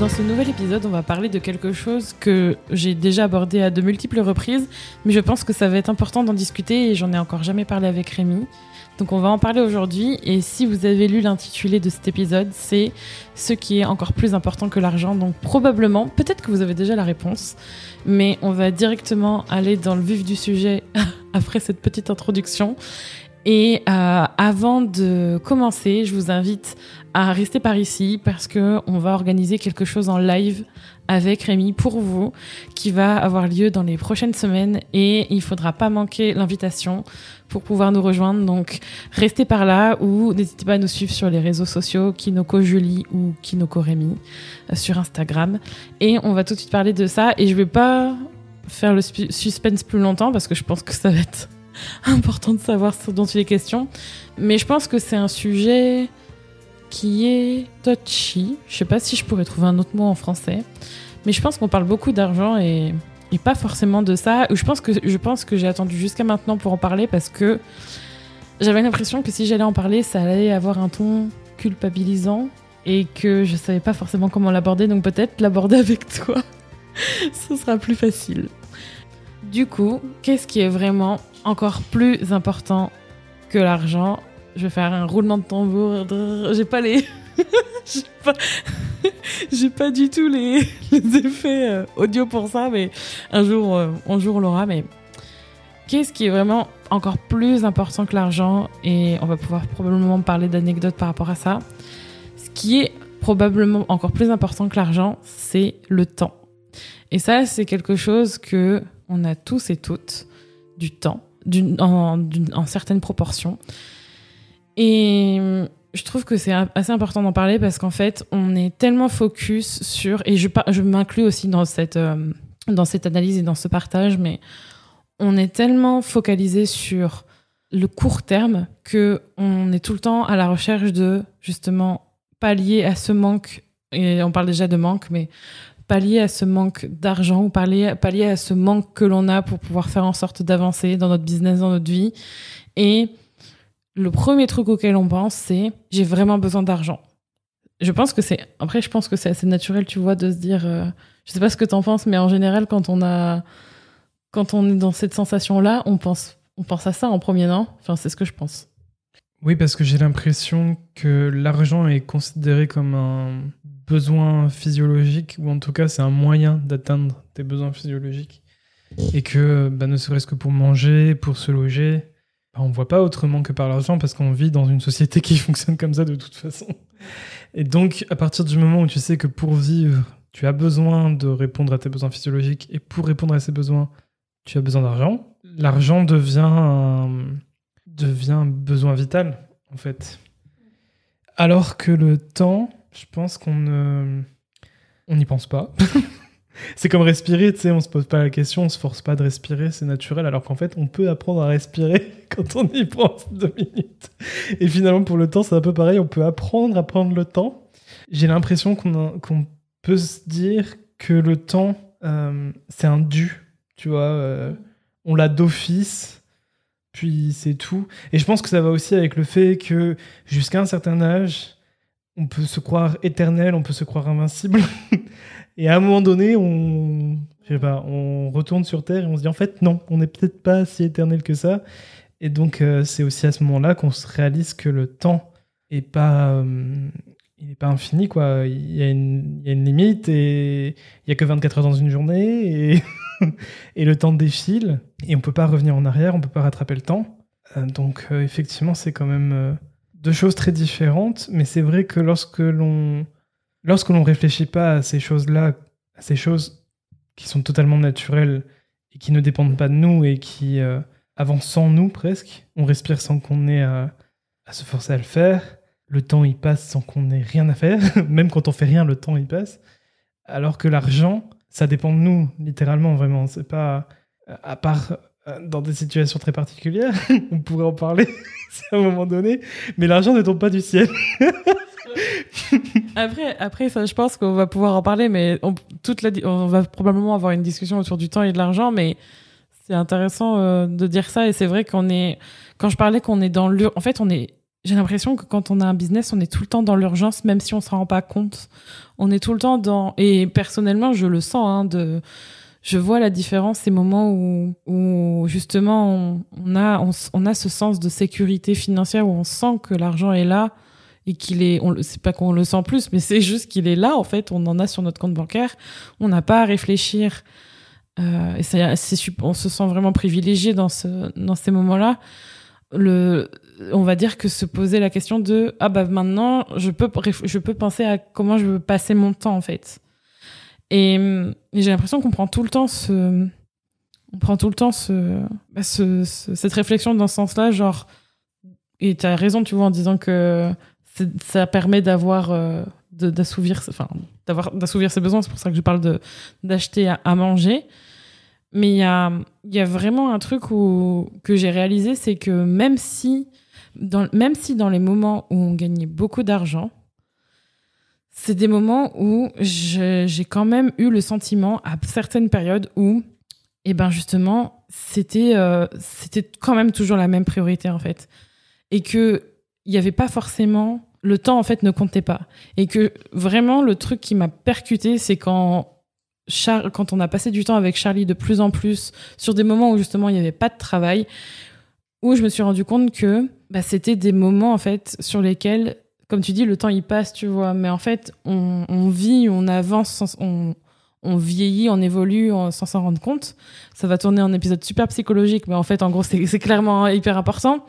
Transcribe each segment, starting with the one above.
Dans ce nouvel épisode, on va parler de quelque chose que j'ai déjà abordé à de multiples reprises, mais je pense que ça va être important d'en discuter et j'en ai encore jamais parlé avec Rémi. Donc on va en parler aujourd'hui et si vous avez lu l'intitulé de cet épisode, c'est ce qui est encore plus important que l'argent. Donc probablement, peut-être que vous avez déjà la réponse, mais on va directement aller dans le vif du sujet après cette petite introduction. Et euh, avant de commencer, je vous invite à rester par ici parce que on va organiser quelque chose en live avec Rémi pour vous qui va avoir lieu dans les prochaines semaines et il faudra pas manquer l'invitation pour pouvoir nous rejoindre. Donc restez par là ou n'hésitez pas à nous suivre sur les réseaux sociaux Kinoko Julie ou Kinoko Rémi euh, sur Instagram et on va tout de suite parler de ça et je vais pas faire le suspense plus longtemps parce que je pense que ça va être important de savoir ce dont il est question. Mais je pense que c'est un sujet qui est touchy. Je sais pas si je pourrais trouver un autre mot en français. Mais je pense qu'on parle beaucoup d'argent et, pas forcément de ça. Je pense que, je pense que j'ai attendu jusqu'à maintenant pour en parler parce que j'avais l'impression que si j'allais en parler, ça allait avoir un ton culpabilisant et que je savais pas forcément comment l'aborder. Donc peut-être l'aborder avec toi, ce sera plus facile. Du coup, qu'est-ce qui est vraiment encore plus important que l'argent? Je vais faire un roulement de tambour. J'ai pas les. J'ai pas... pas du tout les, effets euh, audio pour ça, mais un jour, euh, un jour on l'aura. Mais qu'est-ce qui est vraiment encore plus important que l'argent? Et on va pouvoir probablement parler d'anecdotes par rapport à ça. Ce qui est probablement encore plus important que l'argent, c'est le temps. Et ça, c'est quelque chose que on a tous et toutes du temps, en, certaines proportions. Et je trouve que c'est assez important d'en parler parce qu'en fait, on est tellement focus sur, et je, je m'inclus aussi dans cette, euh, dans cette analyse et dans ce partage, mais on est tellement focalisé sur le court terme que on est tout le temps à la recherche de justement pallier à ce manque et on parle déjà de manque mais pallier à ce manque d'argent ou pallier, pallier à ce manque que l'on a pour pouvoir faire en sorte d'avancer dans notre business, dans notre vie. Et le premier truc auquel on pense, c'est j'ai vraiment besoin d'argent. Je pense que c'est après je pense que c'est assez naturel, tu vois, de se dire euh, je sais pas ce que tu en penses mais en général quand on a quand on est dans cette sensation là, on pense on pense à ça en premier, non? Enfin, c'est ce que je pense. Oui, parce que j'ai l'impression que l'argent est considéré comme un besoin physiologique, ou en tout cas c'est un moyen d'atteindre tes besoins physiologiques. Et que bah, ne serait-ce que pour manger, pour se loger, bah, on ne voit pas autrement que par l'argent parce qu'on vit dans une société qui fonctionne comme ça de toute façon. Et donc à partir du moment où tu sais que pour vivre, tu as besoin de répondre à tes besoins physiologiques, et pour répondre à ces besoins, tu as besoin d'argent, l'argent devient devient un besoin vital en fait. Alors que le temps, je pense qu'on ne... on n'y pense pas. c'est comme respirer, tu sais, on se pose pas la question, on se force pas de respirer, c'est naturel, alors qu'en fait, on peut apprendre à respirer quand on y pense deux minutes. Et finalement, pour le temps, c'est un peu pareil, on peut apprendre à prendre le temps. J'ai l'impression qu'on peut se dire que le temps, euh, c'est un dû, tu vois, euh, on l'a d'office, puis c'est tout. Et je pense que ça va aussi avec le fait que jusqu'à un certain âge, on peut se croire éternel, on peut se croire invincible. et à un moment donné, on, je sais pas, on retourne sur Terre et on se dit en fait non, on n'est peut-être pas si éternel que ça. Et donc euh, c'est aussi à ce moment-là qu'on se réalise que le temps pas, euh, il est pas infini quoi. Il y, a une, y a une limite et il y a que 24 heures dans une journée et, et le temps défile et on peut pas revenir en arrière, on peut pas rattraper le temps. Euh, donc effectivement, c'est quand même deux choses très différentes, mais c'est vrai que lorsque l'on lorsque l'on réfléchit pas à ces choses-là, à ces choses qui sont totalement naturelles et qui ne dépendent pas de nous et qui euh, avancent sans nous presque, on respire sans qu'on ait à, se forcer à le faire. le temps il passe sans qu'on ait rien à faire. Même quand on fait rien, le temps il passe. Alors que l'argent, ça dépend de nous, littéralement, vraiment. C'est pas. À part dans des situations très particulières, on pourrait en parler à un moment donné, mais l'argent ne tombe pas du ciel. après, après ça, je pense qu'on va pouvoir en parler, mais on, toute la, on va probablement avoir une discussion autour du temps et de l'argent, mais c'est intéressant euh, de dire ça. Et c'est vrai qu'on est, quand je parlais qu'on est dans l'urgence, en fait, on est, j'ai l'impression que quand on a un business, on est tout le temps dans l'urgence, même si on se rend pas compte. On est tout le temps dans, et personnellement, je le sens, hein, de, je vois la différence ces moments où, où justement on, a on, a ce sens de sécurité financière où on sent que l'argent est là et qu'il est on c'est pas qu'on le sent plus mais c'est juste qu'il est là en fait. On en a sur notre compte bancaire. On n'a pas à réfléchir euh, et c'est, on se sent vraiment privilégié dans ce dans ces moments-là. Le on va dire que se poser la question de ah bah maintenant je peux je peux penser à comment je veux passer mon temps en fait et, j'ai l'impression qu'on prend tout le temps ce, on prend tout le temps ce, bah, ce, cette réflexion dans ce sens-là, genre, et tu as raison, tu vois, en disant que ça permet d'avoir, euh, d'assouvir, enfin, d'assouvir ses besoins. C'est pour ça que je parle d'acheter à, manger. Mais il y a, y a vraiment un truc que j'ai réalisé, c'est que même si, même si dans les moments où on gagnait beaucoup d'argent, c'est des moments où j'ai quand même eu le sentiment à certaines périodes où, et eh ben justement, c'était euh, c'était quand même toujours la même priorité en fait, et que il n'y avait pas forcément le temps en fait ne comptait pas, et que vraiment le truc qui m'a percuté, c'est quand quand on a passé du temps avec Charlie de plus en plus sur des moments où justement il n'y avait pas de travail, où je me suis rendu compte que bah, c'était des moments en fait sur lesquels comme tu dis, le temps il passe, tu vois. Mais en fait, on, vit, on avance, on, vieillit, on évolue sans s'en rendre compte. Ça va tourner en épisode super psychologique, mais en fait, en gros, c'est clairement hyper important.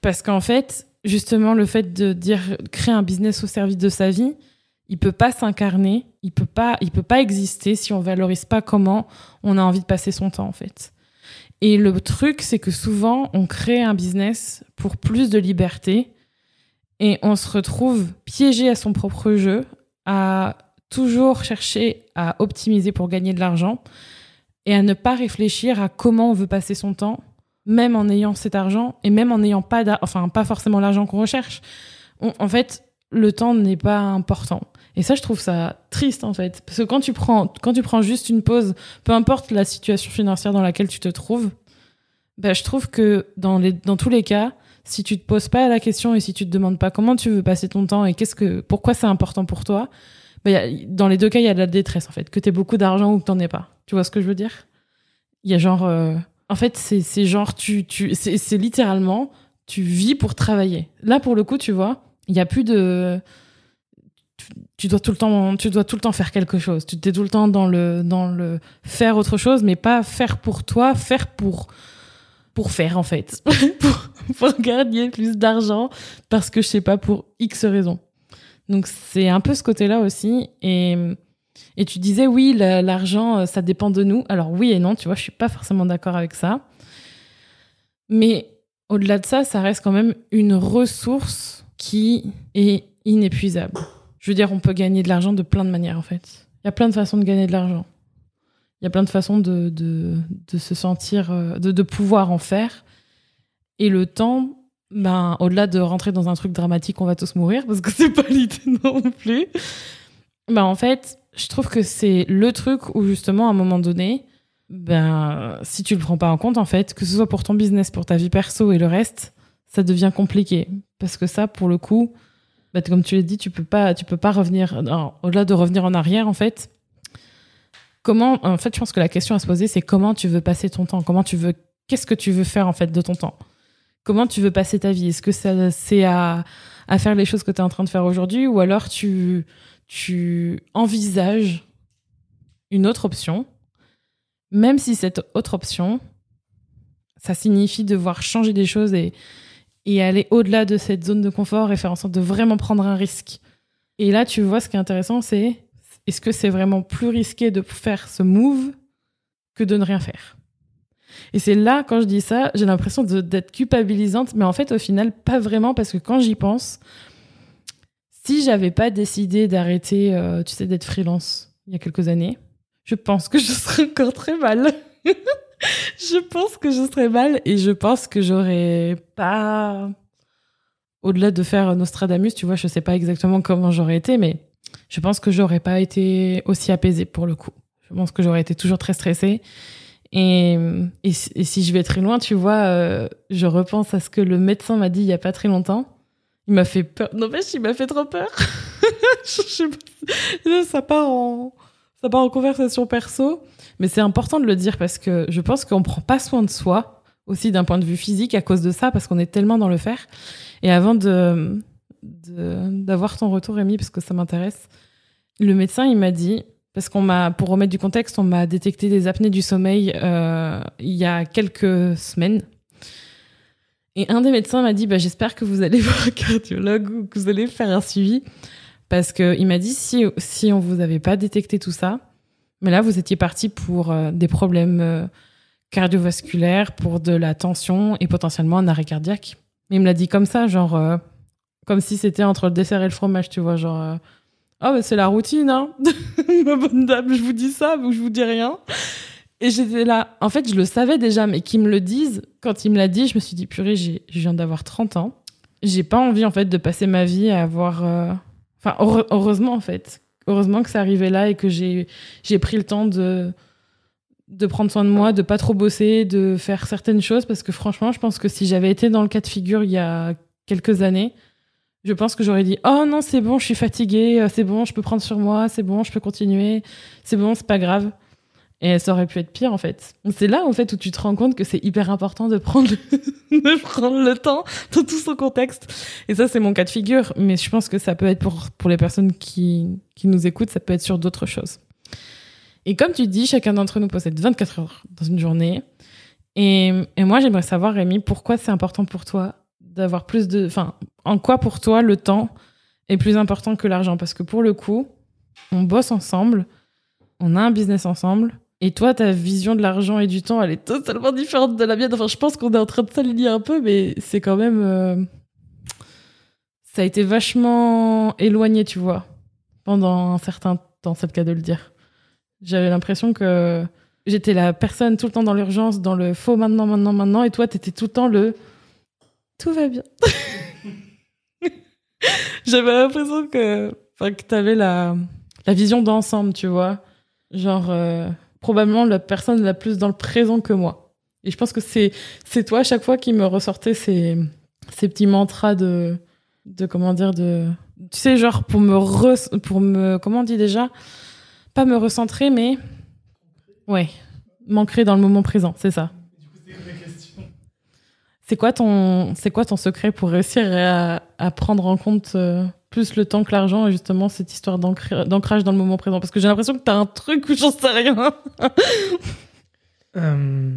Parce qu'en fait, justement, le fait de dire créer un business au service de sa vie, il peut pas s'incarner, il peut pas, il peut pas exister si on valorise pas comment on a envie de passer son temps, en fait. Et le truc, c'est que souvent, on crée un business pour plus de liberté, et on se retrouve piégé à son propre jeu, à toujours chercher à optimiser pour gagner de l'argent et à ne pas réfléchir à comment on veut passer son temps, même en ayant cet argent et même en n'ayant pas, enfin pas forcément l'argent qu'on recherche. en fait, le temps n'est pas important. Et ça, je trouve ça triste en fait, parce que quand tu prends, quand tu prends juste une pause, peu importe la situation financière dans laquelle tu te trouves, ben, je trouve que dans, les, dans tous les cas, si tu te poses pas la question et si tu te demandes pas comment tu veux passer ton temps et qu'est-ce que, pourquoi c'est important pour toi, bah, dans les deux cas, il y a de la détresse en fait, que tu aies beaucoup d'argent ou que t'en aies pas. Tu vois ce que je veux dire? Il y a genre, euh, en fait, c'est genre tu, tu, c'est littéralement, tu vis pour travailler. Là, pour le coup, tu vois, il y a plus de tu, dois tout le temps tu dois tout le temps faire quelque chose tu es tout le temps dans le dans le faire autre chose mais pas faire pour toi faire pour pour faire en fait, pour, gagner plus d'argent parce que je sais pas pour X raisons. Donc c'est un peu ce côté-là aussi. Et, et tu disais oui, l'argent, euh, ça dépend de nous. Alors oui et non, tu vois, je suis pas forcément d'accord avec ça. Mais au-delà de ça, ça reste quand même une ressource qui est inépuisable. Je veux dire, on peut gagner de l'argent de plein de manières en fait. Il y a plein de façons de gagner de l'argent. Il y a plein de façons de, se sentir, euh, de, de, pouvoir en faire. Et le temps, ben, au-delà de rentrer dans un truc dramatique, on va tous mourir, parce que c'est pas l'idée non plus. Ben, en fait, je trouve que c'est le truc où, justement, à un moment donné, ben, si tu le prends pas en compte, en fait, que ce soit pour ton business, pour ta vie perso et le reste, ça devient compliqué. Parce que ça, pour le coup, ben, comme tu l'as dit, tu peux pas, tu peux pas revenir, au-delà de revenir en arrière, en fait, en fait, je pense que la question à se poser, c'est comment tu veux passer ton temps, comment tu veux, qu'est-ce que tu veux faire en fait de ton temps, comment tu veux passer ta vie? Est-ce que ça, c'est à, faire les choses que tu es en train de faire aujourd'hui, ou alors tu, tu envisages une autre option, même si cette autre option, ça signifie devoir changer des choses et, et aller au-delà de cette zone de confort et faire en sorte de vraiment prendre un risque. Et là, tu vois, ce qui est intéressant, c'est est-ce que c'est vraiment plus risqué de faire ce move que de ne rien faire? Et c'est là, quand je dis ça, j'ai l'impression d'être culpabilisante, mais en fait, au final, pas vraiment, parce que quand j'y pense, si j'avais pas décidé d'arrêter, euh, tu sais, d'être freelance il y a quelques années, je pense que je serais encore très mal. je pense que je serais mal et je pense que j'aurais pas. Au-delà de faire Nostradamus, tu vois, je sais pas exactement comment j'aurais été, mais je pense que j'aurais pas été aussi apaisée pour le coup. Je pense que j'aurais été toujours très stressée. Et, et, si je vais très loin, tu vois, euh, je repense à ce que le médecin m'a dit il y a pas très longtemps. Il m'a fait peur. Non, mais il m'a fait trop peur. je sais. Ça part en, ça part en conversation perso. Mais c'est important de le dire parce que je pense qu'on prend pas soin de soi aussi d'un point de vue physique à cause de ça parce qu'on est tellement dans le faire. Et avant de, d'avoir ton retour, Rémi, parce que ça m'intéresse, le médecin, il m'a dit, parce qu'on m'a, pour remettre du contexte, on m'a détecté des apnées du sommeil euh, il y a quelques semaines. Et un des médecins m'a dit, bah, j'espère que vous allez voir un cardiologue ou que vous allez faire un suivi. Parce qu'il m'a dit, si, si on vous avait pas détecté tout ça, mais là, vous étiez parti pour euh, des problèmes euh, cardiovasculaires, pour de la tension et potentiellement un arrêt cardiaque. Mais il me l'a dit comme ça, genre, comme si c'était entre le dessert et le fromage, tu vois, genre, ah, oh, c'est la routine, hein, ma bonne dame, je vous dis ça, ou je vous dis rien. Et j'étais là, en fait, je le savais déjà, mais qu'ils me le disent, quand il me l'a dit, je me suis dit, purée, je viens d'avoir 30 ans. J'ai pas envie, en fait, de passer ma vie à avoir. Enfin, heureusement, en fait, heureusement que c'est arrivé là et que j'ai pris le temps de de prendre soin de moi, de pas trop bosser, de faire certaines choses parce que franchement, je pense que si j'avais été dans le cas de figure il y a quelques années, je pense que j'aurais dit "Oh non, c'est bon, je suis fatiguée, euh, c'est bon, je peux prendre sur moi, c'est bon, je peux continuer, c'est bon, c'est pas grave." Et ça aurait pu être pire en fait. C'est là en fait où tu te rends compte que c'est hyper important de prendre le, de prendre le temps dans tout son contexte. Et ça c'est mon cas de figure, mais je pense que ça peut être pour pour les personnes qui qui nous écoutent, ça peut être sur d'autres choses. Et comme tu dis, chacun d'entre nous possède 24 heures dans une journée. Et, et moi j'aimerais savoir Rémi, pourquoi c'est important pour toi d'avoir plus de enfin en quoi pour toi le temps est plus important que l'argent? Parce que pour le coup, on bosse ensemble, on a un business ensemble et toi, ta vision de l'argent et du temps, elle est totalement différente de la mienne. Enfin, je pense qu'on est en train de s'aligner un peu, mais c'est quand même. Euh, ça a été vachement éloigné, tu vois, pendant un certain temps, c'est le cas de le dire. J'avais l'impression que j'étais la personne tout le temps dans l'urgence, dans le faux maintenant, maintenant, maintenant, et toi, t'étais tout le temps le tout va bien. J'avais l'impression que, que t'avais la, la vision d'ensemble, tu vois. Genre. Euh, probablement la personne la plus dans le présent que moi. Et je pense que c'est c'est toi à chaque fois qui me ressortait ces ces petits mantras de de comment dire de tu sais genre pour me pour me comment on dit déjà? Pas me recentrer mais ouais m'ancrer dans le moment présent, c'est ça. C'est quoi ton c'est quoi ton secret pour réussir à, prendre en compte euh, plus le temps que l'argent et justement cette histoire d'ancrage dans le moment présent? Parce que j'ai l'impression que tu as un truc où j'en sais rien. Euh,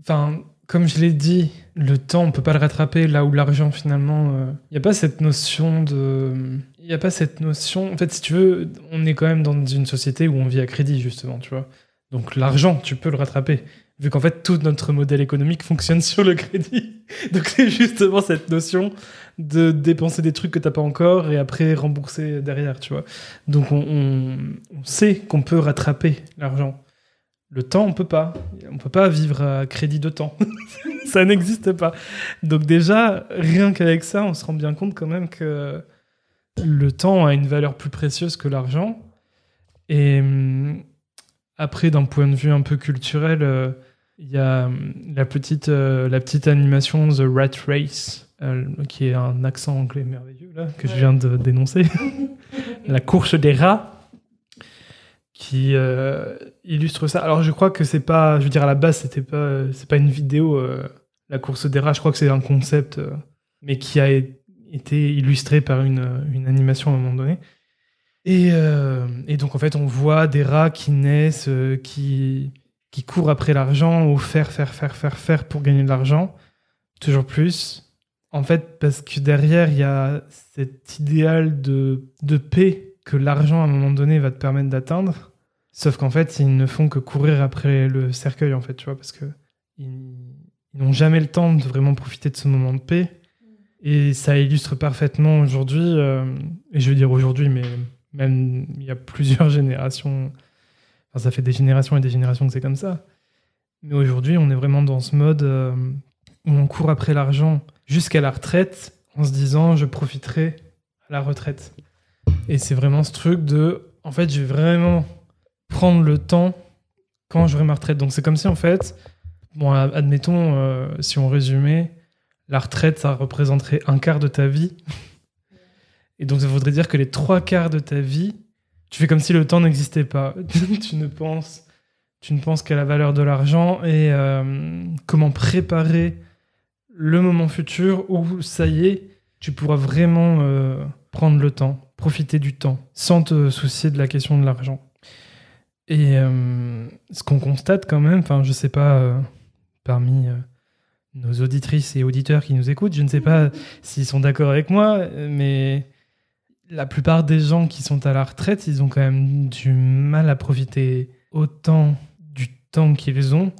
enfin, comme je l'ai dit, le temps, on peut pas le rattraper là où l'argent, finalement, il euh, n'y a pas cette notion de. Il n'y a pas cette notion. En fait, si tu veux, on est quand même dans une société où on vit à crédit, justement, tu vois. Donc l'argent, tu peux le rattraper vu qu'en fait tout notre modèle économique fonctionne sur le crédit. Donc c'est justement cette notion de dépenser des trucs que t'as pas encore et après rembourser derrière, tu vois. Donc on, sait qu'on peut rattraper l'argent. Le temps, on peut pas. On peut pas vivre à crédit de temps. ça n'existe pas. Donc déjà, rien qu'avec ça, on se rend bien compte quand même que le temps a une valeur plus précieuse que l'argent. Et hum, après, d'un point de vue un peu culturel, euh, il y a euh, la petite, euh, la petite animation The Rat Race, euh, qui est un accent anglais merveilleux, là, que je viens de dénoncer. la course des rats, qui illustre ça. Alors, je crois que c'est pas, je veux dire, à la base, c'était pas, c'est pas une vidéo, la course des rats, je crois que c'est un concept, mais qui a été illustré par une, une animation à un moment donné. Et, et, donc, en fait, on voit des rats qui naissent, qui qui court après l'argent ou faire, faire, faire, faire, faire pour gagner de l'argent, toujours plus. En fait, parce que derrière, il y a cet idéal de, de paix que l'argent, à un moment donné, va te permettre d'atteindre. Sauf qu'en fait, ils ne font que courir après le cercueil, en fait, tu vois, parce que ils, n'ont jamais le temps de vraiment profiter de ce moment de paix. Et ça illustre parfaitement aujourd'hui, euh, et je veux dire aujourd'hui, mais même il y a plusieurs générations, ça fait des générations et des générations que c'est comme ça. Mais aujourd'hui, on est vraiment dans ce mode euh, où on court après l'argent jusqu'à la retraite en se disant je profiterai à la retraite. Et c'est vraiment ce truc de, en fait, je vais vraiment prendre le temps quand j'aurai ma retraite. Donc c'est comme si en fait, bon, admettons, euh, si on résumait, la retraite, ça représenterait un quart de ta vie. Et donc ça voudrait dire que les trois quarts de ta vie, tu fais comme si le temps n'existait pas. tu ne penses, tu ne penses qu'à la valeur de l'argent et euh, comment préparer le moment futur où ça y est, tu pourras vraiment euh, prendre le temps, profiter du temps, sans te soucier de la question de l'argent. Et euh, ce qu'on constate quand même, enfin, je sais pas, parmi nos auditrices et auditeurs qui nous écoutent, je ne sais pas s'ils sont d'accord avec moi, mais la plupart des gens qui sont à la retraite, ils ont quand même du mal à profiter autant du temps qu'ils ont,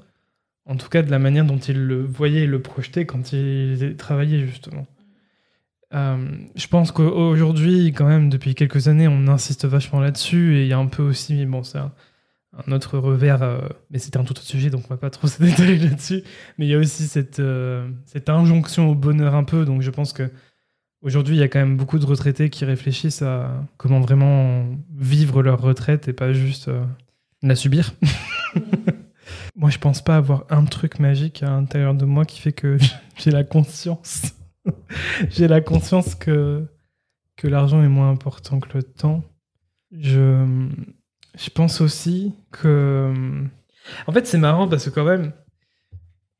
en tout cas de la manière dont ils le voyaient et le projetaient quand ils travaillaient justement. je pense qu'aujourd'hui, quand même, depuis quelques années, on insiste vachement là-dessus et il y a un peu aussi, bon, c'est un autre revers, euh, mais c'était un tout autre sujet, donc on va pas trop se détailler là-dessus. Mais il y a aussi euh, cette injonction au bonheur un peu, donc je pense que aujourd'hui il y a quand même beaucoup de retraités qui réfléchissent à comment vraiment vivre leur retraite et pas juste euh, la subir. moi, je pense pas avoir un truc magique à l'intérieur de moi qui fait que j'ai la conscience, j'ai la conscience que que l'argent est moins important que le temps. Je je pense aussi que. En fait, c'est marrant parce que, quand même,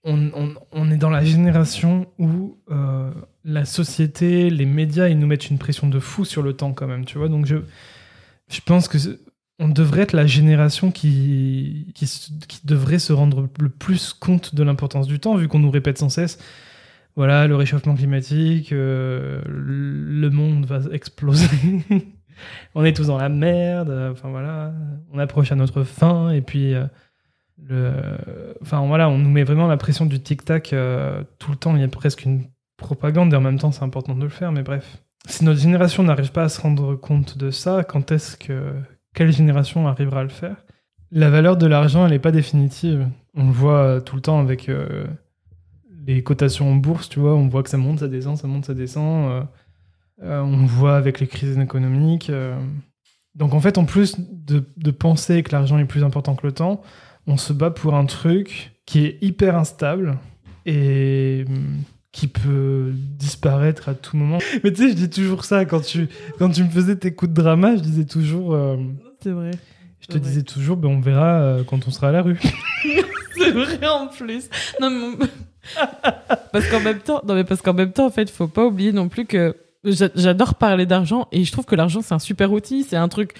on, est dans la génération où euh, la société, les médias, ils nous mettent une pression de fou sur le temps, quand même, tu vois. Donc, je, je pense que. On devrait être la génération qui, qui, devrait se rendre le plus compte de l'importance du temps, vu qu'on nous répète sans cesse voilà, le réchauffement climatique, euh, le monde va exploser. on est tous dans la merde. Enfin voilà, on approche à notre fin et puis euh, enfin voilà, on nous met vraiment la pression du tic tac euh, tout le temps. Il y a presque une propagande et en même temps c'est important de le faire. Mais bref, si notre génération n'arrive pas à se rendre compte de ça, quand est-ce que quelle génération arrivera à le faire? La valeur de l'argent, elle n'est pas définitive. On le voit tout le temps avec les cotations en bourse, tu vois. On voit que ça monte, ça descend, ça monte, ça descend. Euh, on voit avec les crises économiques. Euh. Donc en fait, en plus de, penser que l'argent est plus important que le temps, on se bat pour un truc qui est hyper instable et hum, qui peut disparaître à tout moment. Mais tu sais, je dis toujours ça quand tu, quand tu me faisais tes coups de drama, je disais toujours. Euh, c'est vrai. Je te disais toujours, ben, on verra quand on sera à la rue. c'est vrai en plus. Non, mais... parce qu'en même temps, non mais parce qu'en même temps, en fait, faut pas oublier non plus que J'adore parler d'argent et je trouve que l'argent c'est un super outil, c'est un truc,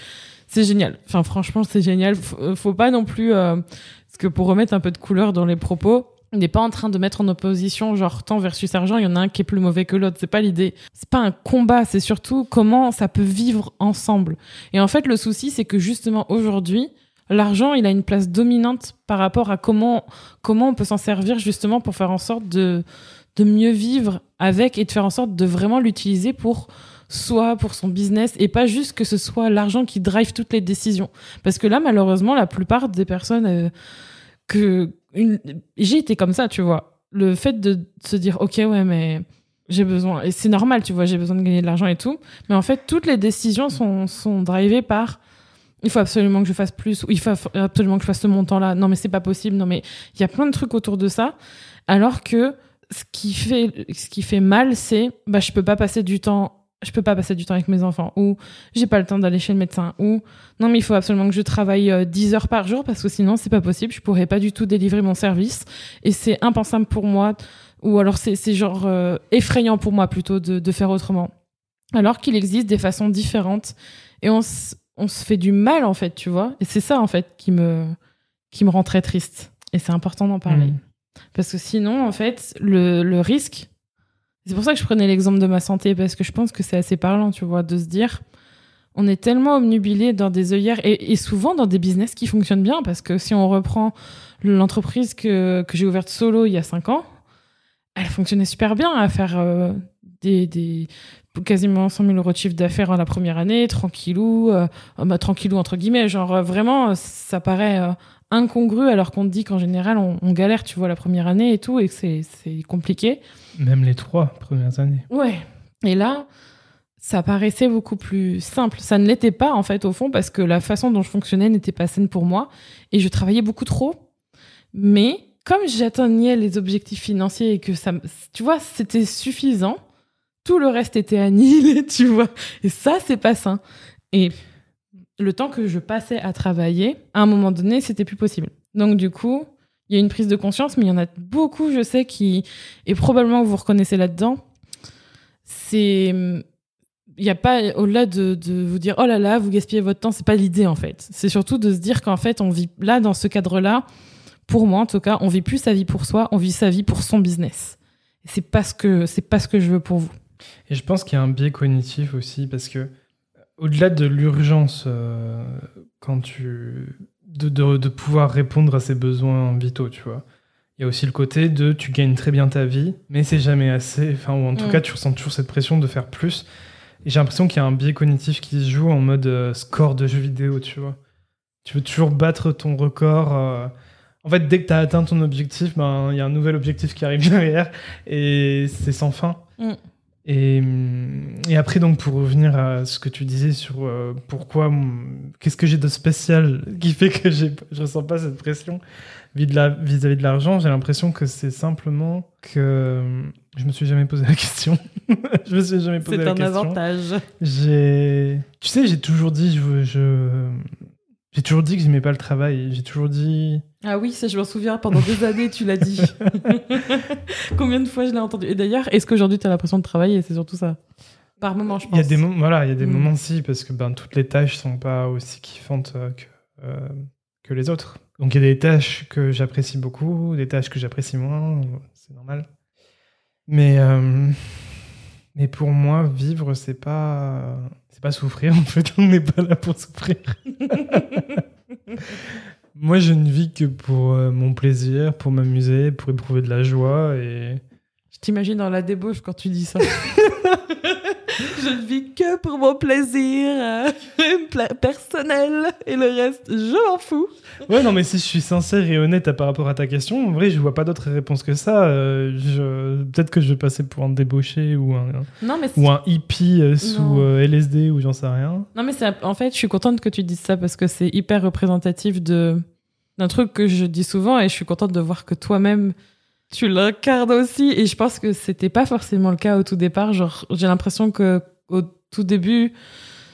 c'est génial. Enfin franchement c'est génial. Euh, faut, pas non plus, euh, parce que pour remettre un peu de couleur dans les propos, on n'est pas en train de mettre en opposition genre temps versus argent. Il y en a un qui est plus mauvais que l'autre. C'est pas l'idée. C'est pas un combat. C'est surtout comment ça peut vivre ensemble. Et en fait le souci c'est que justement aujourd'hui l'argent il a une place dominante par rapport à comment comment on peut s'en servir justement pour faire en sorte de de mieux vivre avec et de faire en sorte de vraiment l'utiliser pour soi, pour son business, et pas juste que ce soit l'argent qui drive toutes les décisions. Parce que là, malheureusement, la plupart des personnes euh, que j'ai été comme ça, tu vois. Le fait de se dire, ok, ouais, mais j'ai besoin, et c'est normal, tu vois, j'ai besoin de gagner de l'argent et tout. Mais en fait, toutes les décisions sont, sont drivées par il faut absolument que je fasse plus, ou il faut absolument que je fasse ce montant-là. Non, mais c'est pas possible. Non, mais il y a plein de trucs autour de ça. Alors que ce qui fait ce qui fait mal c'est bah je peux pas passer du temps je peux pas passer du temps avec mes enfants ou j'ai pas le temps d'aller chez le médecin ou non mais il faut absolument que je travaille 10 euh, heures par jour parce que sinon c'est pas possible je pourrais pas du tout délivrer mon service et c'est impensable pour moi ou alors c'est c'est genre euh, effrayant pour moi plutôt de de faire autrement alors qu'il existe des façons différentes et on on se fait du mal en fait tu vois et c'est ça en fait qui me qui me rend très triste et c'est important d'en parler mmh. Parce que sinon, en fait, le, le risque, c'est pour ça que je prenais l'exemple de ma santé, parce que je pense que c'est assez parlant, tu vois, de se dire, on est tellement obnubilé dans des œillères et, souvent dans des business qui fonctionnent bien, parce que si on reprend l'entreprise que, j'ai ouverte solo il y a cinq ans, elle fonctionnait super bien à faire euh, des, quasiment 100 000 euros de chiffre d'affaires en la première année, tranquillou, euh, bah, tranquillou entre guillemets, genre euh, vraiment, ça paraît incongru alors qu'on te dit qu'en général on, on, galère, tu vois, la première année et tout, et que c'est compliqué. Même les trois premières années. Ouais. Et là, ça paraissait beaucoup plus simple. Ça ne l'était pas en fait au fond parce que la façon dont je fonctionnais n'était pas saine pour moi et je travaillais beaucoup trop. Mais comme j'atteignais les objectifs financiers et que ça, tu vois, c'était suffisant, tout le reste était annihilé, tu vois. Et ça, c'est pas sain. Et le temps que je passais à travailler, à un moment donné, c'était plus possible. Donc du coup, il y a une prise de conscience, mais il y en a beaucoup, je sais, qui, et probablement vous reconnaissez là-dedans, c'est il n'y a pas au-delà de, de, vous dire oh là là vous gaspillez votre temps c'est pas l'idée en fait. C'est surtout de se dire qu'en fait on vit là dans ce cadre là pour moi en tout cas on vit plus sa vie pour soi on vit sa vie pour son business. C'est pas ce que c'est pas ce que je veux pour vous. Et je pense qu'il y a un biais cognitif aussi parce que au-delà de l'urgence euh, quand tu de, de, de, pouvoir répondre à ses besoins vitaux tu vois il y a aussi le côté de tu gagnes très bien ta vie mais c'est jamais assez enfin ou en tout mm. cas tu ressens toujours cette pression de faire plus et j'ai l'impression qu'il y a un biais cognitif qui se joue en mode euh, score de jeu vidéo, tu vois. Tu veux toujours battre ton record. Euh. En fait, dès que tu as atteint ton objectif, ben, il y a un nouvel objectif qui arrive derrière et c'est sans fin. Mm. Et, et, après, donc, pour revenir à ce que tu disais sur euh, pourquoi, qu'est-ce que j'ai de spécial qui fait que je ressens pas cette pression vis-à-vis de l'argent, j'ai l'impression que c'est simplement que je me suis jamais posé la question. je me suis jamais posé la question. C'est un avantage. J'ai, tu sais, j'ai toujours dit, je, je... j'ai toujours dit que j'aimais pas le travail. J'ai toujours dit. Ah oui, ça je m'en souviens. Pendant des années, tu l'as dit. Combien de fois je l'ai entendu? Et d'ailleurs, est-ce qu'aujourd'hui tu as l'impression de travailler? C'est surtout ça. Par moment, je pense. Il y a des voilà, il y a des mm. moments si parce que ben toutes les tâches sont pas aussi kiffantes euh, que euh, que les autres. Donc il y a des tâches que j'apprécie beaucoup, des tâches que j'apprécie moins, c'est normal. Mais, euh, mais pour moi, vivre, c'est pas, c'est pas souffrir. En fait, on n'est pas là pour souffrir. moi, je ne vis que pour euh, mon plaisir, pour m'amuser, pour éprouver de la joie. Et... Je t'imagine dans la débauche quand tu dis ça. je ne vis que pour mon plaisir euh, personnel et le reste, je m'en fous. Ouais, non, mais si je suis sincère et honnête par rapport à ta question, en vrai, je vois pas d'autre réponse que ça. Euh, je... Peut-être que je vais passer pour un débauché ou un, non, mais ou un hippie euh, sous LSD ou j'en sais rien. Non, mais en fait, je suis contente que tu dises ça parce que c'est hyper représentatif de d'un truc que je dis souvent et je suis contente de voir que toi-même tu l'incarnes aussi. Et je pense que c'était pas forcément le cas au tout départ. Genre, j'ai l'impression que au tout début,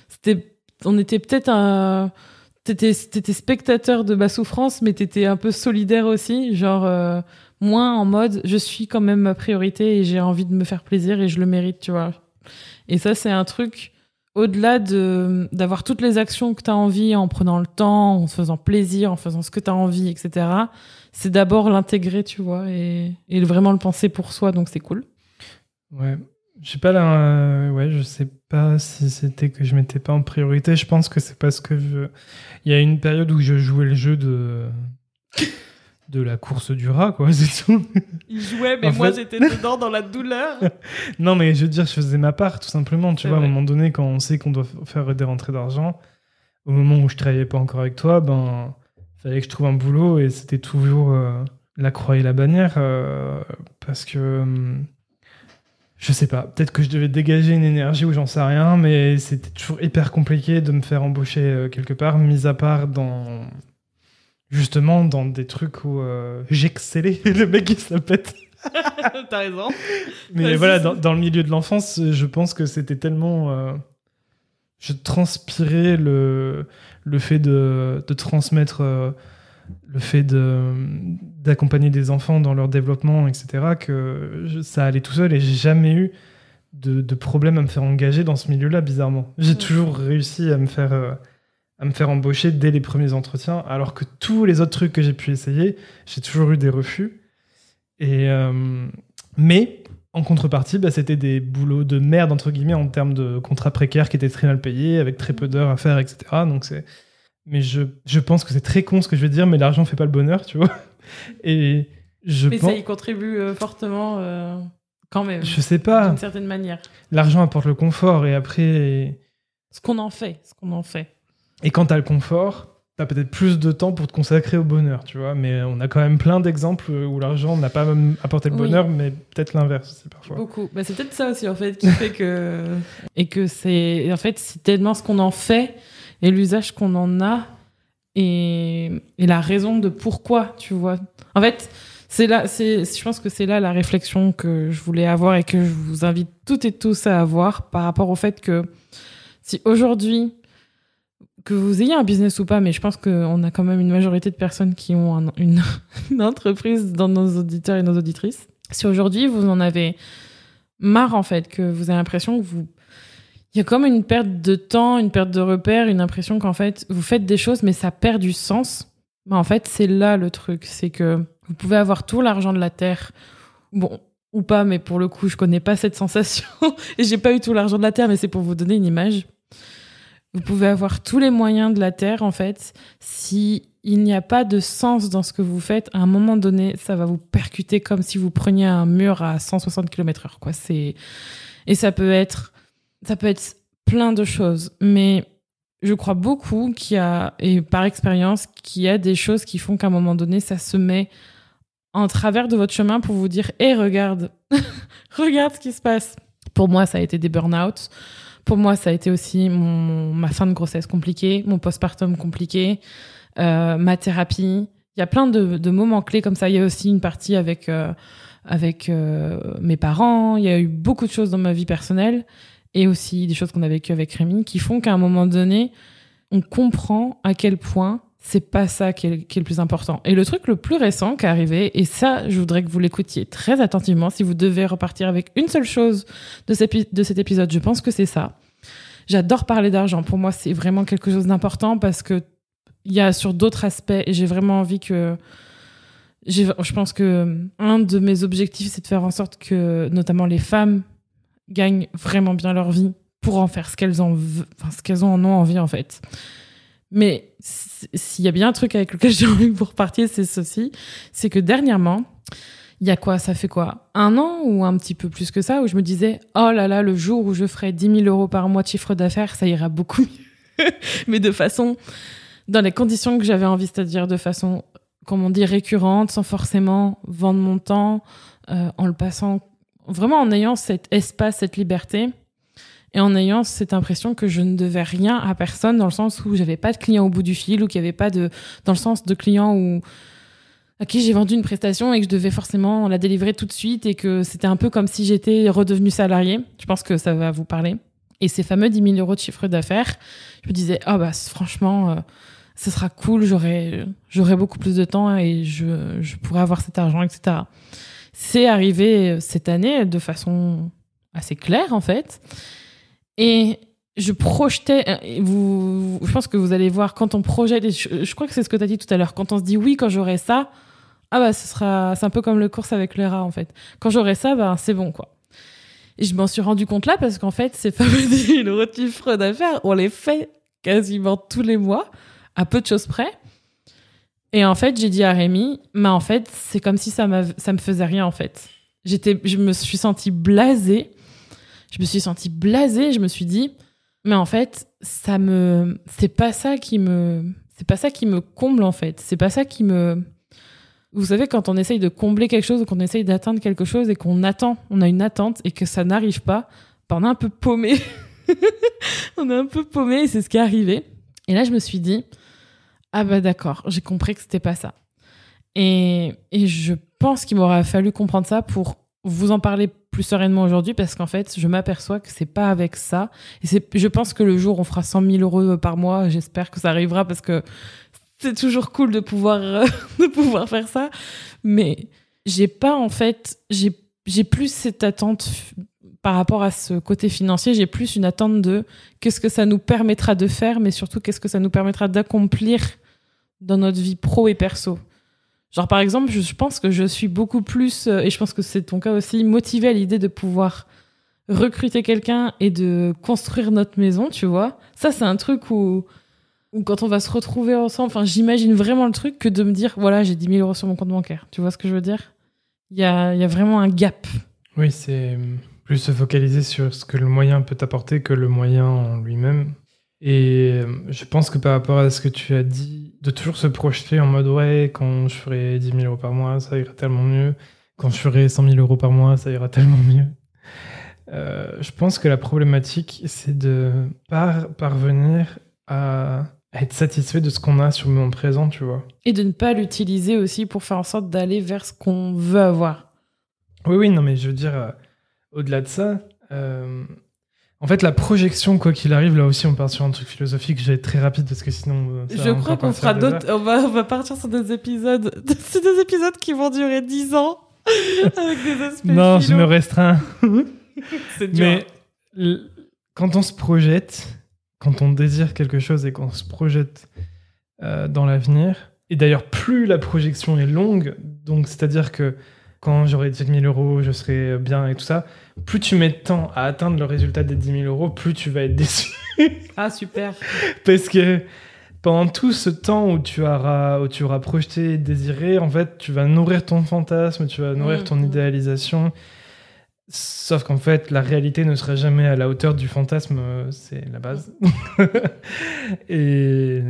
c'était, on était peut-être un, t'étais, t'étais spectateur de ma souffrance, mais t'étais un peu solidaire aussi. Genre, euh, moins en mode, je suis quand même ma priorité et j'ai envie de me faire plaisir et je le mérite, tu vois. Et ça, c'est un truc, au-delà de d'avoir toutes les actions que tu as envie en prenant le temps, en se faisant plaisir, en faisant ce que tu as envie, etc c'est d'abord l'intégrer, tu vois, et, et, vraiment le penser pour soi, donc c'est cool. Ouais, je sais pas là, euh, ouais, je sais pas si c'était que je mettais pas en priorité. Je pense que c'est parce que je, il y a une période où je jouais le jeu de de la course du rat, quoi, c'est tout. Il jouait, mais moi j'étais dedans dans la douleur. non, mais je veux dire, je faisais ma part, tout simplement. Tu vois, à un moment donné, quand on sait qu'on doit faire des rentrées d'argent, au moment où je travaillais pas encore avec toi, ben fallait que je trouve un boulot et c'était toujours euh, la croix et la bannière euh, parce que hum, je sais pas, peut-être que je devais dégager une énergie ou j'en sais rien, mais c'était toujours hyper compliqué de me faire embaucher euh, quelque part, mis à part dans justement dans des trucs où j'excellais, le mec il se la pète. T'as raison. Mais voilà, dans, dans, le milieu de l'enfance, je pense que c'était tellement je transpirais le, le fait de, de transmettre, euh, le fait d'accompagner des enfants dans leur développement, etc., que ça allait tout seul et j'ai jamais eu de, de, problème à me faire engager dans ce milieu-là, bizarrement. J'ai toujours réussi à me faire. Euh, à me faire embaucher dès les premiers entretiens, alors que tous les autres trucs que j'ai pu essayer, j'ai toujours eu des refus. Et euh, mais en contrepartie, bah, c'était des boulots de merde, entre guillemets, en termes de contrats précaires qui étaient très mal payés, avec très peu d'heures à faire, etc. Donc c'est... Mais je, je pense que c'est très con ce que je vais dire, mais l'argent fait pas le bonheur, tu vois. Et je mais ça y contribue euh, fortement. Euh. quand même. Je sais pas. D'une certaine manière. L'argent apporte le confort et après. Ce qu'on en fait, ce qu'on en fait. Et quand t'as le confort, t'as peut-être plus de temps pour te consacrer au bonheur, tu vois. Mais on a quand même plein d'exemples où l'argent n'a pas même apporté le Oui. bonheur, mais peut-être l'inverse, c'est parfois. Beaucoup. Bah, c'est peut-être ça aussi, en fait, qui fait que. Et que c'est. En fait, c'est tellement ce qu'on en fait et l'usage qu'on en a et... et la raison de pourquoi, tu vois. En fait, c'est là, c'est, je pense que c'est là la réflexion que je voulais avoir et que je vous invite toutes et tous à avoir par rapport au fait que si aujourd'hui, que vous ayez un business ou pas, mais je pense qu'on a quand même une majorité de personnes qui ont un- une, une entreprise dans nos auditeurs et nos auditrices. Si aujourd'hui vous en avez marre en fait, que vous avez l'impression que vous il y a comme une perte de temps, une perte de repères, une impression qu'en fait vous faites des choses mais ça perd du sens. Bah, en fait, c'est là le truc, c'est que vous pouvez avoir tout l'argent de la terre. Bon, ou pas, mais pour le coup, je connais pas cette sensation et j'ai pas eu tout l'argent de la terre, mais c'est pour vous donner une image. Vous pouvez avoir tous les moyens de la terre en fait, si il n'y a pas de sens dans ce que vous faites, à un moment donné, ça va vous percuter comme si vous preniez un mur à 160 km/h. Quoi, et ça peut être, ça peut être plein de choses, mais je crois beaucoup qu'il y a et par expérience qu'il y a des choses qui font qu'à un moment donné, ça se met en travers de votre chemin pour vous dire, hé, regarde, regarde ce qui se passe. Pour moi, ça a été des burn-out. Pour moi, ça a été aussi mon, ma fin de grossesse compliquée, mon postpartum compliqué, euh, ma thérapie. Il y a plein de, de moments clés comme ça. Il y a aussi une partie avec euh, avec euh, mes parents. Il y a eu beaucoup de choses dans ma vie personnelle et aussi des choses qu'on a vécues avec Rémi qui font qu'à un moment donné, on comprend à quel point c'est pas ça qui est, le plus important. Et le truc le plus récent qui est arrivé, et ça, je voudrais que vous l'écoutiez très attentivement, si vous devez repartir avec une seule chose de, cet épi- de cet épisode, je pense que c'est ça. J'adore parler d'argent. Pour moi, c'est vraiment quelque chose d'important parce que il y a sur d'autres aspects, et j'ai vraiment envie que je pense que un de mes objectifs, c'est de faire en sorte que notamment les femmes gagnent vraiment bien leur vie pour en faire ce qu'elles en, ce qu'elles en ont envie en fait. Mais s'il y a bien un truc avec lequel j'ai envie que vous repartiez, c'est ceci, c'est que dernièrement, il y a quoi? Ça fait quoi? Un an ou un petit peu plus que ça où je me disais oh là là, le jour où je ferai 10 000 euros par mois de chiffre d'affaires, ça ira beaucoup mieux. Mais de façon, dans les conditions que j'avais envie, c'est-à-dire de façon, comme on dit, récurrente, sans forcément vendre mon temps, euh, en le passant, vraiment en ayant cet espace, cette liberté. Et en ayant cette impression que je ne devais rien à personne, dans le sens où j'avais pas de clients au bout du fil, ou qu'il y avait pas de, dans le sens de clients où, à qui j'ai vendu une prestation et que je devais forcément la délivrer tout de suite et que c'était un peu comme si j'étais redevenue salarié. Je pense que ça va vous parler. Et ces fameux 10 000 euros de chiffre d'affaires, je me disais, ah bah, franchement, euh, ce sera cool, j'aurai, j'aurai beaucoup plus de temps et je, je pourrai avoir cet argent, etc. C'est arrivé cette année de façon assez claire, en fait. Et je projetais, euh, je pense que vous allez voir quand on projette, et je, crois que c'est ce que tu as dit tout à l'heure, quand on se dit oui, quand j'aurai ça, ah bah ce sera, c'est un peu comme le course avec les rats en fait. Quand j'aurai ça, bah c'est bon quoi. Et je m'en suis rendu compte là parce qu'en fait, ces fameux 10 000 euros de chiffre d'affaires, on les fait quasiment tous les mois, à peu de choses près. Et en fait, j'ai dit à Rémi, mais en fait, c'est comme si ça, ça me faisait rien en fait. J'étais, je me suis sentie blasée. Je me suis sentie blasée. Je me suis dit, mais en fait, ça me, c'est pas ça qui me, c'est pas ça qui me comble en fait. C'est pas ça qui me, vous savez, quand on essaye de combler quelque chose ou qu'on essaye d'atteindre quelque chose et qu'on attend, on a une attente et que ça n'arrive pas, ben on est un peu paumé. on est un peu paumé et c'est ce qui est arrivé. Et là, je me suis dit, ah bah d'accord, j'ai compris que c'était pas ça. Et, et je pense qu'il m'aurait fallu comprendre ça pour vous en parler plus sereinement aujourd'hui parce qu'en fait, je m'aperçois que c'est pas avec ça. Et c'est, je pense que le jour on fera 100 000 euros par mois, j'espère que ça arrivera parce que c'est toujours cool de pouvoir, euh, de pouvoir faire ça. Mais j'ai pas, en fait, j'ai, j'ai plus cette attente par rapport à ce côté financier. J'ai plus une attente de qu'est-ce que ça nous permettra de faire, mais surtout qu'est-ce que ça nous permettra d'accomplir dans notre vie pro et perso. Genre, par exemple, je pense que je suis beaucoup plus, euh, et je pense que c'est ton cas aussi, motivée à l'idée de pouvoir recruter quelqu'un et de construire notre maison, tu vois. Ça, c'est un truc où, où quand on va se retrouver ensemble, enfin, j'imagine vraiment le truc que de me dire, voilà, j'ai 10 000 euros sur mon compte bancaire. Tu vois ce que je veux dire? Il y a, y a vraiment un gap. Oui, c'est plus se focaliser sur ce que le moyen peut apporter que le moyen en lui-même. Et je pense que par rapport à ce que tu as dit, de toujours se projeter en mode ouais, quand je ferai 10 000 euros par mois, ça ira tellement mieux. Quand je ferai 100 000 euros par mois, ça ira tellement mieux. Euh, je pense que la problématique, c'est de pas parvenir à être satisfait de ce qu'on a sur le moment présent, tu vois. Et de ne pas l'utiliser aussi pour faire en sorte d'aller vers ce qu'on veut avoir. Oui, oui, non, mais je veux dire, euh, au-delà de ça, euh, en fait, la projection, quoi qu'il arrive, là aussi, on part sur un truc philosophique. Je vais être très rapide parce que sinon. je crois qu'on fera d'autres. On va, on va partir sur des épisodes. C'est des épisodes qui vont durer 10 ans avec des aspects. Non, je me restreins. C'est dur. Mais quand on se projette, quand on désire quelque chose et qu'on se projette euh, dans l'avenir, et d'ailleurs, plus la projection est longue, donc c'est-à-dire que quand j'aurai 10 000 euros, je serai bien et tout ça, plus tu mets de temps à atteindre le résultat des 10 000 euros, plus tu vas être déçu. ah, super. Parce que pendant tout ce temps où tu auras, où tu auras projeté, désiré, en fait, tu vas nourrir ton fantasme, tu vas nourrir ton mmh. idéalisation. Sauf qu'en fait, la réalité ne sera jamais à la hauteur du fantasme, c'est la base. et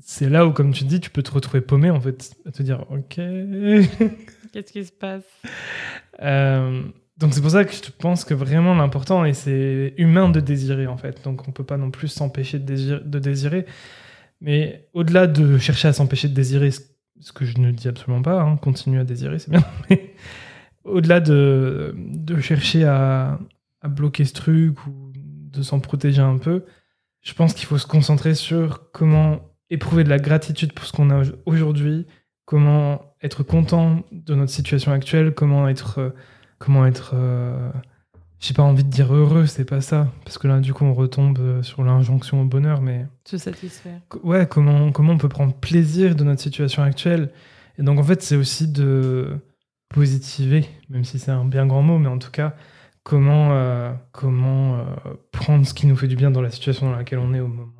c'est là où, comme tu dis, tu peux te retrouver paumé, en fait, à te dire, ok. Qu'est-ce qui se passe? Euh, Donc c'est pour ça que je pense que vraiment l'important, et c'est humain de désirer, en fait. Donc on peut pas non plus s'empêcher de, de désirer. Mais au-delà de chercher à s'empêcher de désirer, ce que je ne dis absolument pas, hein, à désirer, c'est bien. au-delà de, chercher à, bloquer ce truc ou de s'en protéger un peu, je pense qu'il faut se concentrer sur comment éprouver de la gratitude pour ce qu'on a aujourd'hui, comment être content de notre situation actuelle, comment être, euh, comment être, euh, j'ai pas envie de dire heureux, c'est pas ça, parce que là du coup on retombe euh, sur l'injonction au bonheur, mais se satisfaire. Ouais, comment comment on peut prendre plaisir de notre situation actuelle, et donc en fait c'est aussi de positiver, même si c'est un bien grand mot, mais en tout cas, comment, euh, comment euh, prendre ce qui nous fait du bien dans la situation dans laquelle on est au moment,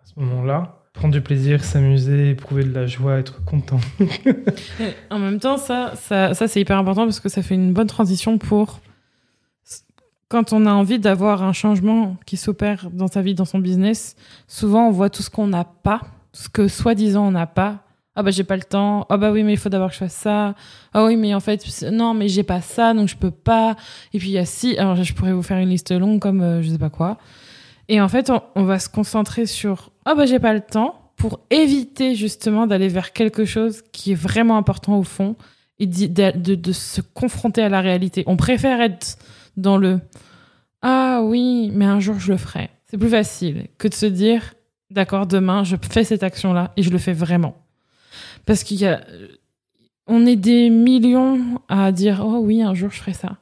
à ce moment-là. Prendre du plaisir, s'amuser, éprouver de la joie, être content. en même temps, ça, ça, ça c'est hyper important parce que ça fait une bonne transition pour quand on a envie d'avoir un changement qui s'opère dans sa vie, dans son business. Souvent, on voit tout ce qu'on n'a pas, ce que soi-disant on n'a pas, ah bah j'ai pas le temps, ah bah oui mais il faut d'abord que je fasse ça, ah oui mais en fait non mais j'ai pas ça donc je peux pas, et puis il y a si, alors je pourrais vous faire une liste longue comme euh, je sais pas quoi, et en fait on, va se concentrer sur ah bah j'ai pas le temps pour éviter justement d'aller vers quelque chose qui est vraiment important au fond et de, de, se confronter à la réalité. On préfère être dans le ah oui mais un jour je le ferai. C'est plus facile que de se dire d'accord demain je fais cette action là et je le fais vraiment. Parce qu'il y a. On est des millions à dire Oh oui, un jour je ferai ça.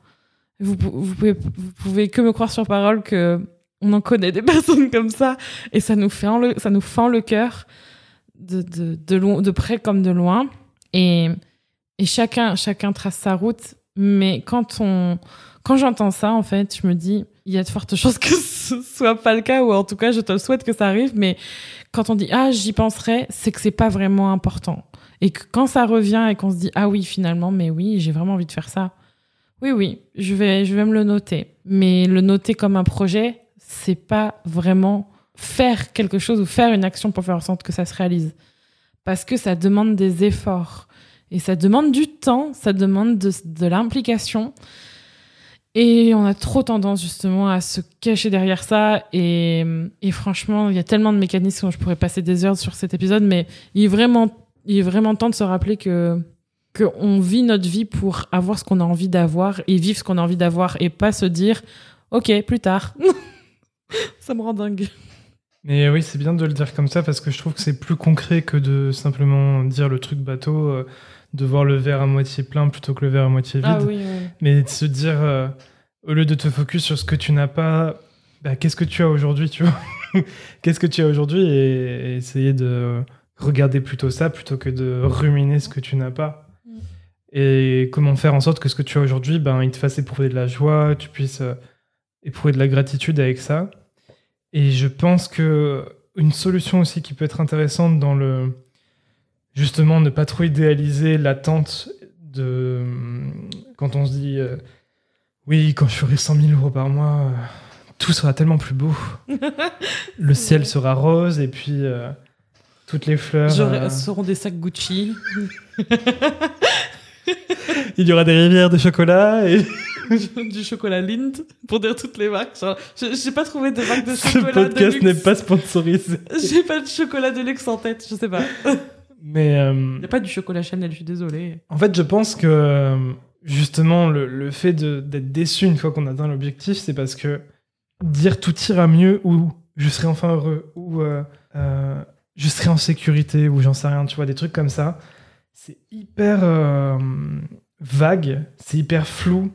Vous, vous, pouvez, vous pouvez que me croire sur parole que on en connaît des personnes comme ça et ça nous, fait le, ça nous fend le cœur de, de, de, de près comme de loin. Et, et chacun, chacun trace sa route. Mais quand on, quand j'entends ça, en fait, je me dis, il y a de fortes chances que ce soit pas le cas, ou en tout cas, je te souhaite que ça arrive. Mais quand on dit, ah, j'y penserai, c'est que c'est pas vraiment important. Et que quand ça revient et qu'on se dit ah oui finalement mais oui j'ai vraiment envie de faire ça. Oui oui je vais je vais me le noter. Mais le noter comme un projet c'est pas vraiment faire quelque chose ou faire une action pour faire en sorte que ça se réalise. Parce que ça demande des efforts et ça demande du temps, ça demande de, de l'implication. Et on a trop tendance justement à se cacher derrière ça. Et, et franchement, il y a tellement de mécanismes, je pourrais passer des heures sur cet épisode, mais il est vraiment il est vraiment temps de se rappeler que qu'on vit notre vie pour avoir ce qu'on a envie d'avoir et vivre ce qu'on a envie d'avoir et pas se dire ok plus tard ça me rend dingue. Mais oui c'est bien de le dire comme ça parce que je trouve que c'est plus concret que de simplement dire le truc bateau euh, de voir le verre à moitié plein plutôt que le verre à moitié ah vide. mais de se dire euh, au lieu de te focus sur ce que tu n'as pas bah, qu'est-ce que tu as aujourd'hui tu vois? Qu'est-ce que tu as aujourd'hui? Et essayer de regarder plutôt ça plutôt que de ruminer ce que tu n'as pas. Mm. Et comment faire en sorte que ce que tu as aujourd'hui, ben, il te fasse éprouver de la joie, tu puisses euh, éprouver de la gratitude avec ça. Et je pense que une solution aussi qui peut être intéressante dans le justement ne pas trop idéaliser l'attente de quand on se dit euh, Oui, quand je ferai 100 000 euros par mois, euh, tout sera tellement plus beau. Le ciel sera rose et puis euh, toutes les fleurs. Euh, seront des sacs Gucci. il y aura des rivières de chocolat et du chocolat Lindt pour dire toutes les marques. Genre, je- J'ai pas trouvé de marque de ce chocolat de podcast n'est pas sponsorisé. J'ai pas de chocolat de luxe en tête, je sais pas. Mais euh, Y a pas du chocolat Chanel, je suis désolée. en fait, je pense que euh, justement, le, le fait de- d'être déçu une fois qu'on atteint l'objectif, c'est parce que dire tout ira mieux ou je serai enfin heureux ou euh, euh, je serai en sécurité ou j'en sais rien, tu vois, des trucs comme ça, c'est hyper euh, vague, c'est hyper flou.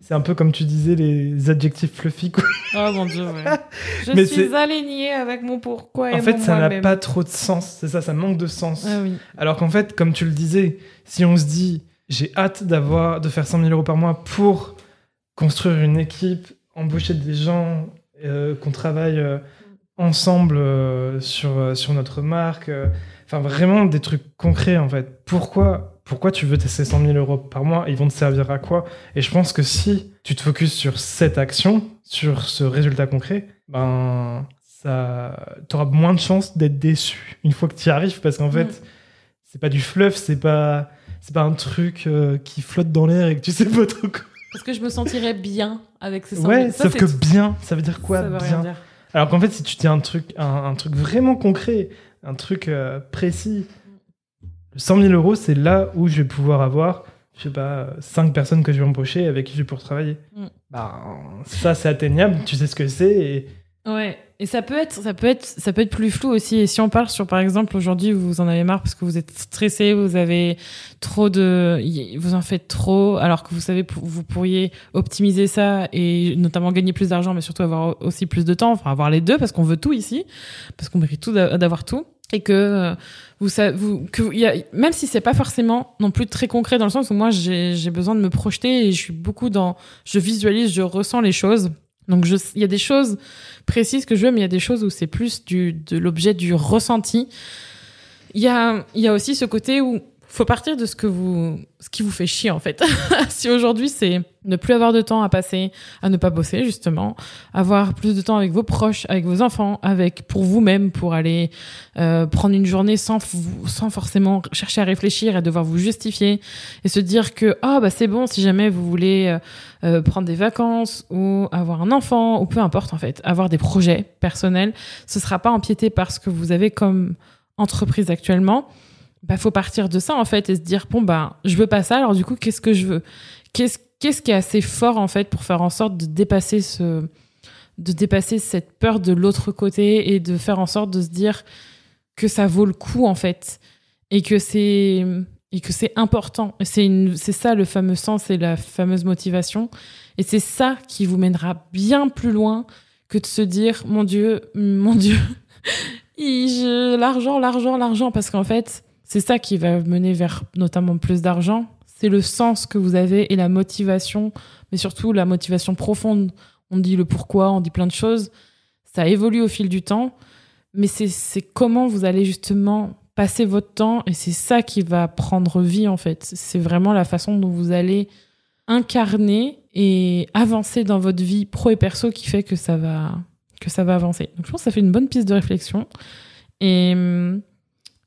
C'est un peu comme tu disais, les adjectifs fluffy. quoi. Oh mon dieu, ouais. Je Mais suis alignée avec mon pourquoi et En fait, mon ça n'a pas trop de sens. C'est ça, ça manque de sens. Ah oui. Alors qu'en fait, comme tu le disais, si on se dit j'ai hâte d'avoir de faire 100 000 euros par mois pour construire une équipe, embaucher des gens, euh, qu'on travaille euh, ensemble euh, sur, sur notre marque, enfin vraiment des trucs concrets en fait. Pourquoi, pourquoi tu veux tes 100 000 euros par mois? Ils vont te servir à quoi? Et je pense que si tu te focuses sur cette action, sur ce résultat concret, ben ça, t'auras moins de chances d'être déçu une fois que tu y arrives parce qu'en fait, Mm. c'est pas du fluff, c'est pas, c'est pas un truc euh, qui flotte dans l'air et que tu sais pas trop quoi. Parce que je me sentirais bien avec ces 100 000. Ouais, Ça, sauf que tout. bien, ça veut dire quoi ça veut rien bien? dire. Alors qu'en fait, si tu dis un truc, un, un truc vraiment concret, un truc euh, précis, 100 000 euros, c'est là où je vais pouvoir avoir, je sais pas, 5 personnes que je vais embaucher avec qui je vais pouvoir travailler. Mm. Bah, ça, c'est atteignable, tu sais ce que c'est et Ouais. Et ça peut être, ça peut être, ça peut être plus flou aussi. Et si on parle sur, par exemple, aujourd'hui, vous en avez marre parce que vous êtes stressé, vous avez trop de, vous en faites trop, alors que vous savez, vous pourriez optimiser ça et notamment gagner plus d'argent, mais surtout avoir aussi plus de temps, enfin avoir les deux parce qu'on veut tout ici, parce qu'on mérite tout d'a- d'avoir tout. Et que euh, vous vous, que y a, même si c'est pas forcément non plus très concret dans le sens où moi j'ai besoin de me projeter et je suis beaucoup dans, je visualise, je ressens les choses. Donc il y a des choses précises que je veux, mais il y a des choses où c'est plus du, de l'objet du ressenti. Il y a, il y a aussi ce côté où faut partir de ce que vous, ce qui vous fait chier en fait. si aujourd'hui c'est ne plus avoir de temps à passer, à ne pas bosser justement, avoir plus de temps avec vos proches, avec vos enfants, avec pour vous-même, pour aller euh, prendre une journée sans sans forcément chercher à réfléchir et devoir vous justifier et se dire que ah bah c'est bon si jamais vous voulez euh, euh, prendre des vacances ou avoir un enfant ou peu importe en fait, avoir des projets personnels, ce sera pas empiété par ce que vous avez comme entreprise actuellement. Bah faut partir de ça en fait et se dire bon bah je veux pas ça alors du coup qu'est-ce que je veux? Qu'est-ce qu'est-ce qui est assez fort en fait pour faire en sorte de dépasser ce de dépasser cette peur de l'autre côté et de faire en sorte de se dire que ça vaut le coup en fait et que c'est et que c'est important. C'est une c'est ça le fameux sens et la fameuse motivation. Et c'est ça qui vous mènera bien plus loin que de se dire mon dieu mon dieu l'argent l'argent l'argent parce qu'en fait c'est ça qui va mener vers notamment plus d'argent c'est le sens que vous avez et la motivation mais surtout la motivation profonde on dit le pourquoi on dit plein de choses ça évolue au fil du temps mais c'est comment vous allez justement passer votre temps et c'est ça qui va prendre vie en fait. C'est vraiment la façon dont vous allez incarner et avancer dans votre vie pro et perso qui fait que ça va que ça va avancer. Donc je pense que ça fait une bonne piste de réflexion et hum,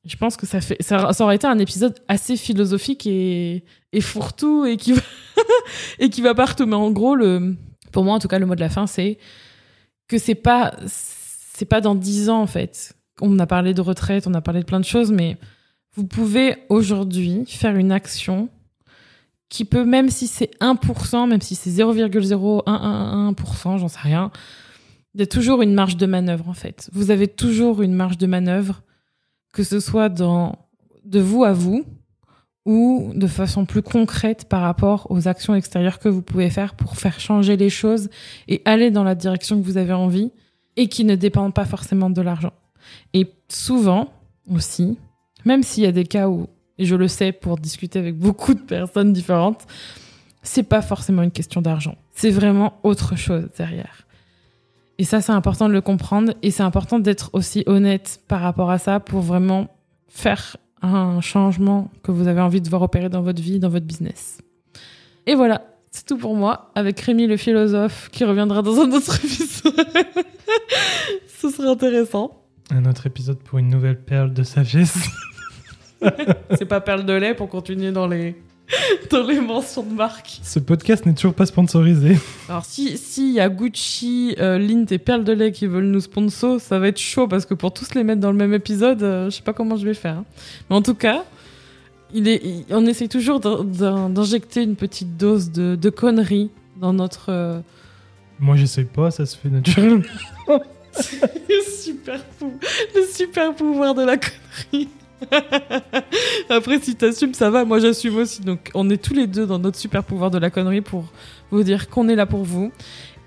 je pense que ça fait ça, aurait été un épisode assez philosophique et, et fourre-tout et qui va et qui va partout mais en gros pour moi en tout cas le mot de la fin c'est que c'est pas c'est pas dans dix ans en fait. On a parlé de retraite, on a parlé de plein de choses, mais vous pouvez aujourd'hui faire une action qui peut, même si c'est 1%, même si c'est 0,0111%, j'en sais rien, il y a toujours une marge de manœuvre en fait. Vous avez toujours une marge de manœuvre, que ce soit dans de vous à vous ou de façon plus concrète par rapport aux actions extérieures que vous pouvez faire pour faire changer les choses et aller dans la direction que vous avez envie et qui ne dépendent pas forcément de l'argent. Et souvent aussi, même s'il y a des cas où, et je le sais pour discuter avec beaucoup de personnes différentes, c'est pas forcément une question d'argent. C'est vraiment autre chose derrière. Et ça, c'est important de le comprendre et c'est important d'être aussi honnête par rapport à ça pour vraiment faire un changement que vous avez envie de voir opérer dans votre vie, dans votre business. Et voilà, C'est tout pour moi, avec Rémi le philosophe qui reviendra dans un autre épisode. Ce serait intéressant. Un autre épisode pour une nouvelle perle de sagesse. C'est pas perle de lait pour continuer dans les, dans les mentions de marque. Ce podcast n'est toujours pas sponsorisé. Alors si s'il y a Gucci, euh, Lint et Perle de lait qui veulent nous sponsor, ça va être chaud parce que pour tous les mettre dans le même épisode, euh, je sais pas comment je vais faire. hein. Mais en tout cas, il est, il- on essaye toujours d'in- d'in- d'injecter une petite dose de, de conneries dans notre euh, Moi, j'essaye pas, ça se fait naturellement. super le super pouvoir de la connerie. Après, si t'assumes, ça va. Moi, j'assume aussi. Donc, on est tous les deux dans notre super pouvoir de la connerie pour vous dire qu'on est là pour vous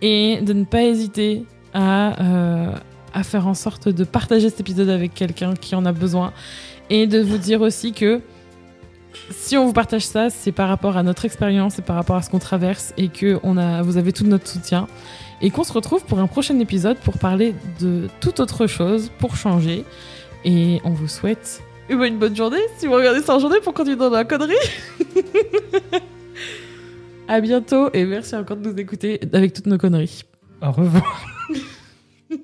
et de ne pas hésiter à, euh, à faire en sorte de partager cet épisode avec quelqu'un qui en a besoin et de vous dire aussi que si on vous partage ça, c'est par rapport à notre expérience, c'est par rapport à ce qu'on traverse et que on a, vous avez tout notre soutien et qu'on se retrouve pour un prochain épisode pour parler de toute autre chose, pour changer. Et on vous souhaite eh ben, une bonne journée si vous regardez ça en journée pour continuer dans la connerie. à bientôt et merci encore de nous écouter avec toutes nos conneries. Au revoir.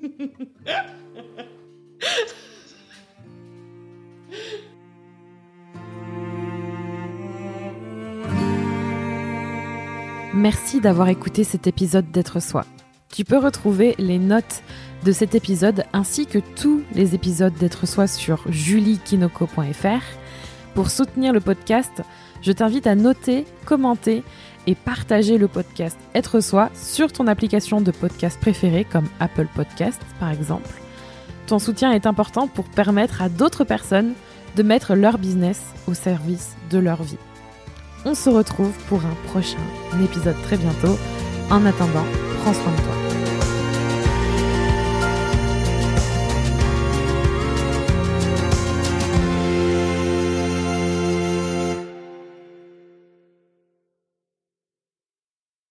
Merci d'avoir écouté cet épisode d'être soi. Tu peux retrouver les notes de cet épisode ainsi que tous les épisodes d'être soi sur juliekinoko.fr. Pour soutenir le podcast, je t'invite à noter, commenter et partager le podcast Être soi sur ton application de podcast préférée comme Apple Podcast par exemple. Ton soutien est important pour permettre à d'autres personnes de mettre leur business au service de leur vie. On se retrouve pour un prochain épisode très bientôt. En attendant, prends soin de toi.